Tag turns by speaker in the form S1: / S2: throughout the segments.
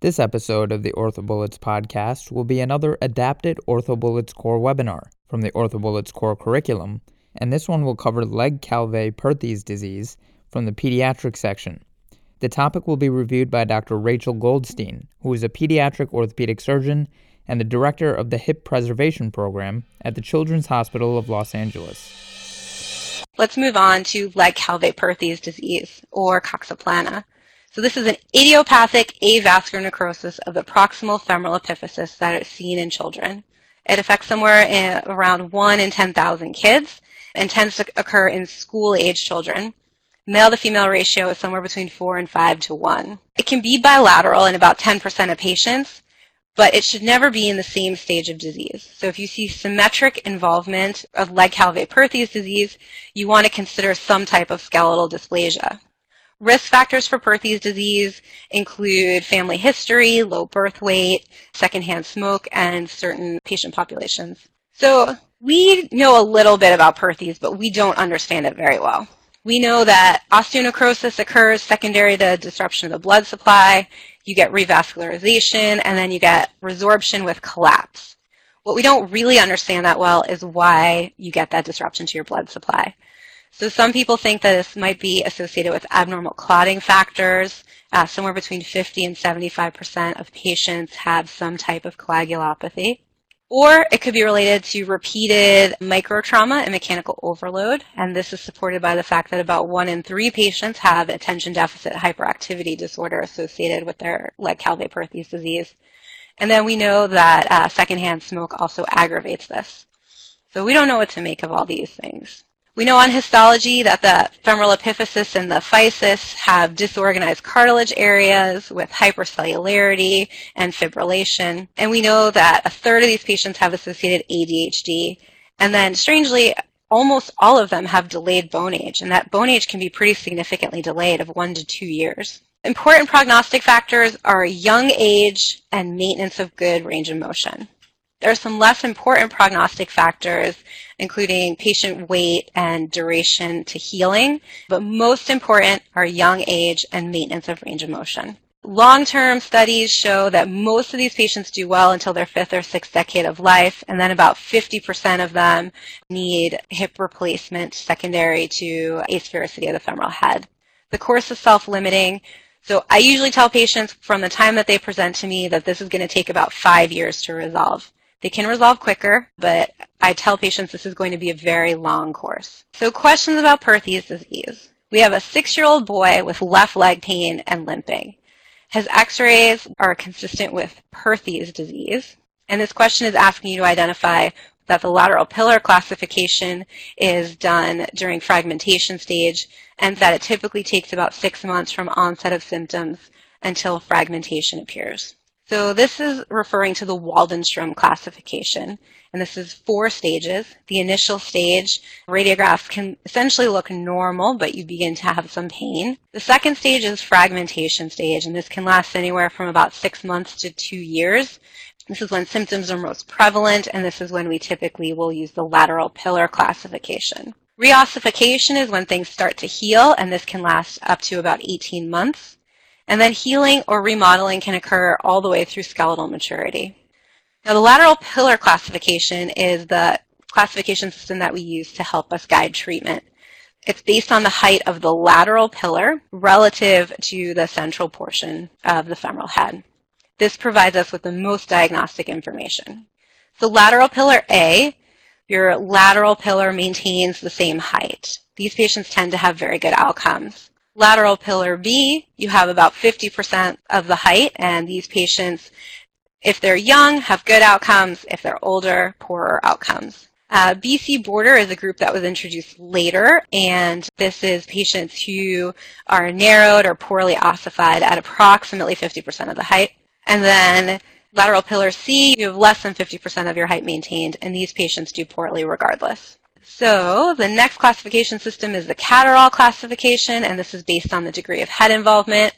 S1: This episode of the OrthoBullets podcast will be another adapted OrthoBullets core webinar from the OrthoBullets core curriculum, and this one will cover Legg-Calvé-Perthes disease from the pediatric section. The topic will be reviewed by Dr. Rachel Goldstein, who is a pediatric orthopedic surgeon and the director of the Hip Preservation Program at the Children's Hospital of Los Angeles.
S2: Let's move on to Legg-Calvé-Perthes disease, or coxa plana. So this is an idiopathic avascular necrosis of the proximal femoral epiphysis that is seen in children. It affects somewhere in, around 1 in 10,000 kids and tends to occur in school-age children. Male to female ratio is somewhere between 4 and 5 to 1. It can be bilateral in about 10% of patients, but it should never be in the same stage of disease. So if you see symmetric involvement of Legg-Calvé disease, you want to consider some type of skeletal dysplasia. Risk factors for Perthes disease include family history, low birth weight, secondhand smoke, and certain patient populations. So we know a little bit about Perthes, but we don't understand it very well. We know that osteonecrosis occurs secondary to disruption of the blood supply, you get revascularization, and then you get resorption with collapse. What we don't really understand that well is why you get that disruption to your blood supply. So some people think that this might be associated with abnormal clotting factors. Uh, somewhere between 50 and 75% of patients have some type of coagulopathy. Or it could be related to repeated microtrauma and mechanical overload. And this is supported by the fact that about one in three patients have attention deficit hyperactivity disorder associated with their Legg-Calvé-Perthes disease. And then we know that uh, secondhand smoke also aggravates this. So we don't know what to make of all these things. We know on histology that the femoral epiphysis and the physis have disorganized cartilage areas with hypercellularity and fibrillation. And we know that a third of these patients have associated ADHD. And then strangely, almost all of them have delayed bone age, and that bone age can be pretty significantly delayed of one to two years. Important prognostic factors are young age and maintenance of good range of motion. There are some less important prognostic factors, including patient weight and duration to healing, but most important are young age and maintenance of range of motion. Long-term studies show that most of these patients do well until their fifth or sixth decade of life, and then about 50% of them need hip replacement secondary to asphericity of the femoral head. The course is self-limiting, so I usually tell patients from the time that they present to me that this is going to take about five years to resolve. They can resolve quicker, but I tell patients this is going to be a very long course. So questions about Perthes disease. We have a six-year-old boy with left leg pain and limping. His x-rays are consistent with Perthes disease. And this question is asking you to identify that the lateral pillar classification is done during fragmentation stage and that it typically takes about six months from onset of symptoms until fragmentation appears. So this is referring to the Waldenstrom classification, and this is four stages. The initial stage, radiographs can essentially look normal, but you begin to have some pain. The second stage is fragmentation stage, and this can last anywhere from about six months to two years. This is when symptoms are most prevalent, and this is when we typically will use the lateral pillar classification. Reossification is when things start to heal, and this can last up to about 18 months. And then healing or remodeling can occur all the way through skeletal maturity. Now, the lateral pillar classification is the classification system that we use to help us guide treatment. It's based on the height of the lateral pillar relative to the central portion of the femoral head. This provides us with the most diagnostic information. So lateral pillar A, your lateral pillar maintains the same height. These patients tend to have very good outcomes. Lateral pillar B, you have about 50% of the height, and these patients, if they're young, have good outcomes. If they're older, poorer outcomes. Uh, BC border is a group that was introduced later, and this is patients who are narrowed or poorly ossified at approximately 50% of the height. And then lateral pillar C, you have less than 50% of your height maintained, and these patients do poorly regardless. So the next classification system is the Catterall classification, and this is based on the degree of head involvement.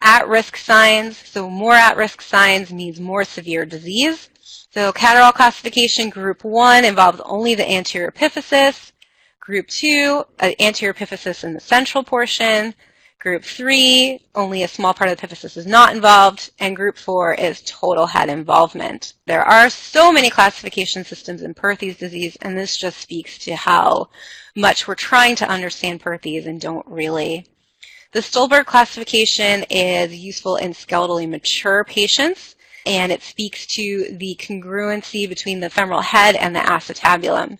S2: At-risk signs, so more at-risk signs means more severe disease. So Catterall classification, group one involves only the anterior epiphysis. Group two, uh, anterior epiphysis in the central portion. Group 3, only a small part of the epiphysis is not involved, and Group 4 is total head involvement. There are so many classification systems in Perthes disease, and this just speaks to how much we're trying to understand Perthes and don't really. The Stulberg classification is useful in skeletally mature patients, and it speaks to the congruency between the femoral head and the acetabulum.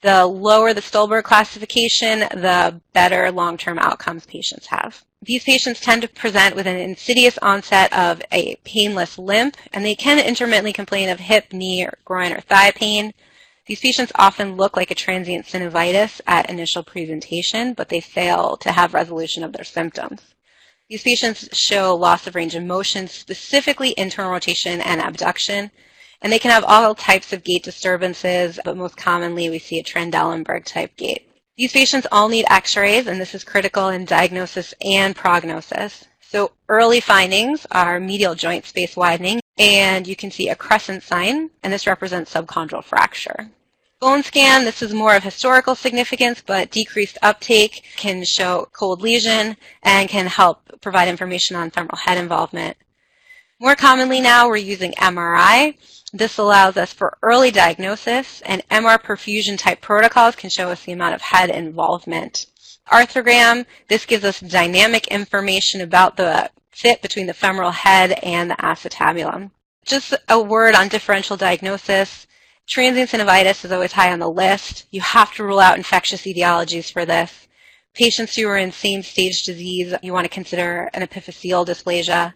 S2: The lower the Stulberg classification, the better long-term outcomes patients have. These patients tend to present with an insidious onset of a painless limp, and they can intermittently complain of hip, knee, or groin, or thigh pain. These patients often look like a transient synovitis at initial presentation, but they fail to have resolution of their symptoms. These patients show loss of range of motion, specifically internal rotation and abduction, and they can have all types of gait disturbances, but most commonly we see a Trendelenburg type gait. These patients all need x-rays, and this is critical in diagnosis and prognosis. So early findings are medial joint space widening, and you can see a crescent sign, and this represents subchondral fracture. Bone scan, this is more of historical significance, but decreased uptake can show cold lesion and can help provide information on femoral head involvement. More commonly now, we're using MRI, this allows us for early diagnosis, and MR perfusion type protocols can show us the amount of head involvement. Arthrogram, this gives us dynamic information about the fit between the femoral head and the acetabulum. Just a word on differential diagnosis. Transient synovitis is always high on the list. You have to rule out infectious etiologies for this. Patients who are in same stage disease, you want to consider an epiphyseal dysplasia.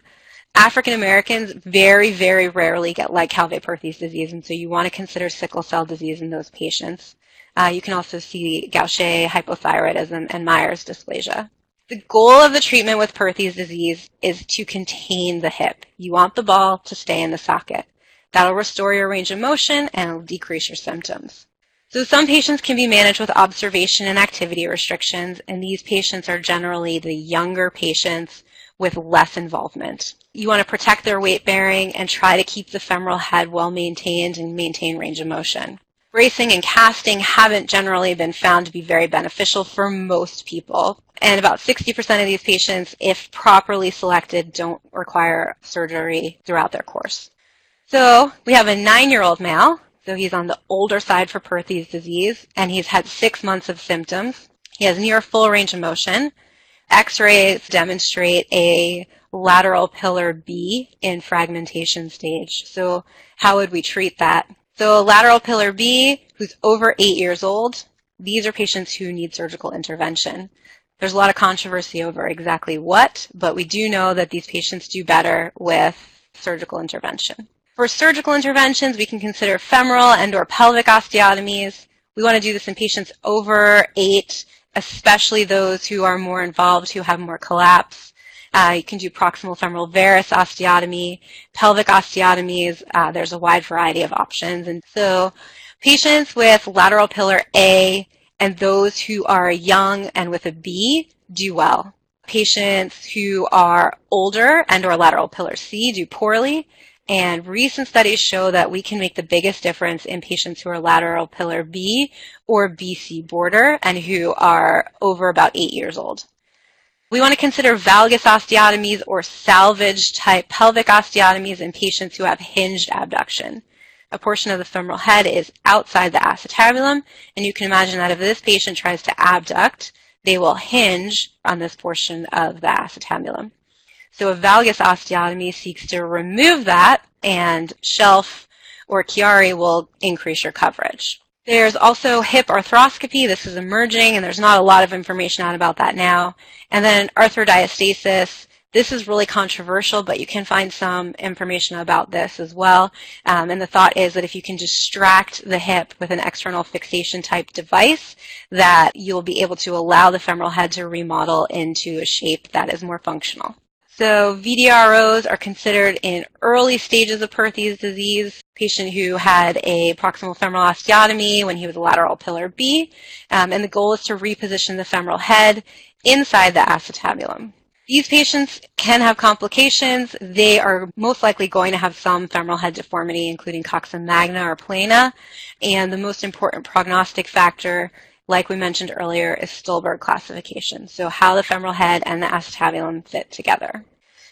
S2: African Americans very, very rarely get Legg-Calvé-Perthes disease, and so you want to consider sickle cell disease in those patients. Uh, you can also see Gaucher hypothyroidism and Meyer's dysplasia. The goal of the treatment with Perthes disease is to contain the hip. You want the ball to stay in the socket. That'll restore your range of motion and decrease your symptoms. So some patients can be managed with observation and activity restrictions, and these patients are generally the younger patients with less involvement. You want to protect their weight bearing and try to keep the femoral head well maintained and maintain range of motion. Bracing and casting haven't generally been found to be very beneficial for most people. And about 60% of these patients, if properly selected, don't require surgery throughout their course. So we have a nine-year-old male. So he's on the older side for Perthes disease, and he's had six months of symptoms. He has near full range of motion. X-rays demonstrate a lateral pillar B in fragmentation stage. So how would we treat that? So lateral pillar B, who's over eight years old, these are patients who need surgical intervention. There's a lot of controversy over exactly what, but we do know that these patients do better with surgical intervention. For surgical interventions, we can consider femoral and or pelvic osteotomies. We want to do this in patients over eight especially those who are more involved, who have more collapse. Uh, you can do proximal femoral varus osteotomy, pelvic osteotomies. Uh, there's a wide variety of options. And so patients with lateral pillar A and those who are young and with a B do well. Patients who are older and or lateral pillar C do poorly. And recent studies show that we can make the biggest difference in patients who are lateral pillar B or BC border and who are over about eight years old. We want to consider valgus osteotomies or salvage type pelvic osteotomies in patients who have hinged abduction. A portion of the femoral head is outside the acetabulum, and you can imagine that if this patient tries to abduct, they will hinge on this portion of the acetabulum. So a valgus osteotomy seeks to remove that, and Shelf or Chiari will increase your coverage. There's also hip arthroscopy. This is emerging, and there's not a lot of information out about that now. And then arthrodiastasis. This is really controversial, but you can find some information about this as well. Um, and the thought is that if you can distract the hip with an external fixation type device, that you'll be able to allow the femoral head to remodel into a shape that is more functional. So VDROs are considered in early stages of Perthes disease, patient who had a proximal femoral osteotomy when he was a lateral pillar B, um, and the goal is to reposition the femoral head inside the acetabulum. These patients can have complications. They are most likely going to have some femoral head deformity, including coxa magna or plana. And the most important prognostic factor like we mentioned earlier, is Stulberg classification. So how the femoral head and the acetabulum fit together.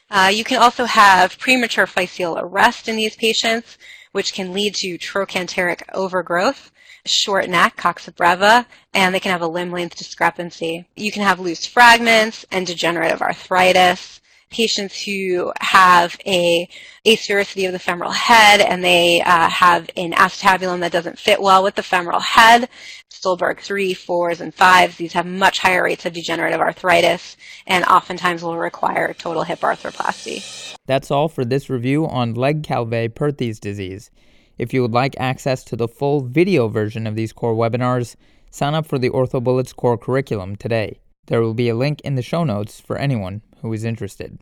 S2: Uh, you can also have premature physeal arrest in these patients, which can lead to trochanteric overgrowth, short neck, coxa breva, and they can have a limb length discrepancy. You can have loose fragments and degenerative arthritis. Patients who have a asphericity of the femoral head and they uh, have an acetabulum that doesn't fit well with the femoral head, Stulberg 3, 4s, and 5s, these have much higher rates of degenerative arthritis and oftentimes will require total hip arthroplasty.
S1: That's all for this review on Legg-Calvé-Perthes disease. If you would like access to the full video version of these core webinars, sign up for the OrthoBullets core curriculum today. There will be a link in the show notes for anyone who is interested.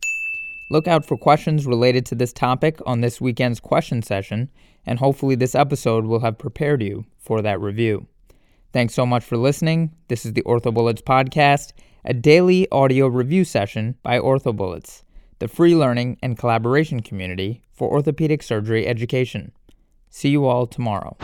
S1: Look out for questions related to this topic on this weekend's question session, and hopefully, this episode will have prepared you for that review. Thanks so much for listening. This is the OrthoBullets podcast, a daily audio review session by OrthoBullets, the free learning and collaboration community for orthopedic surgery education. See you all tomorrow.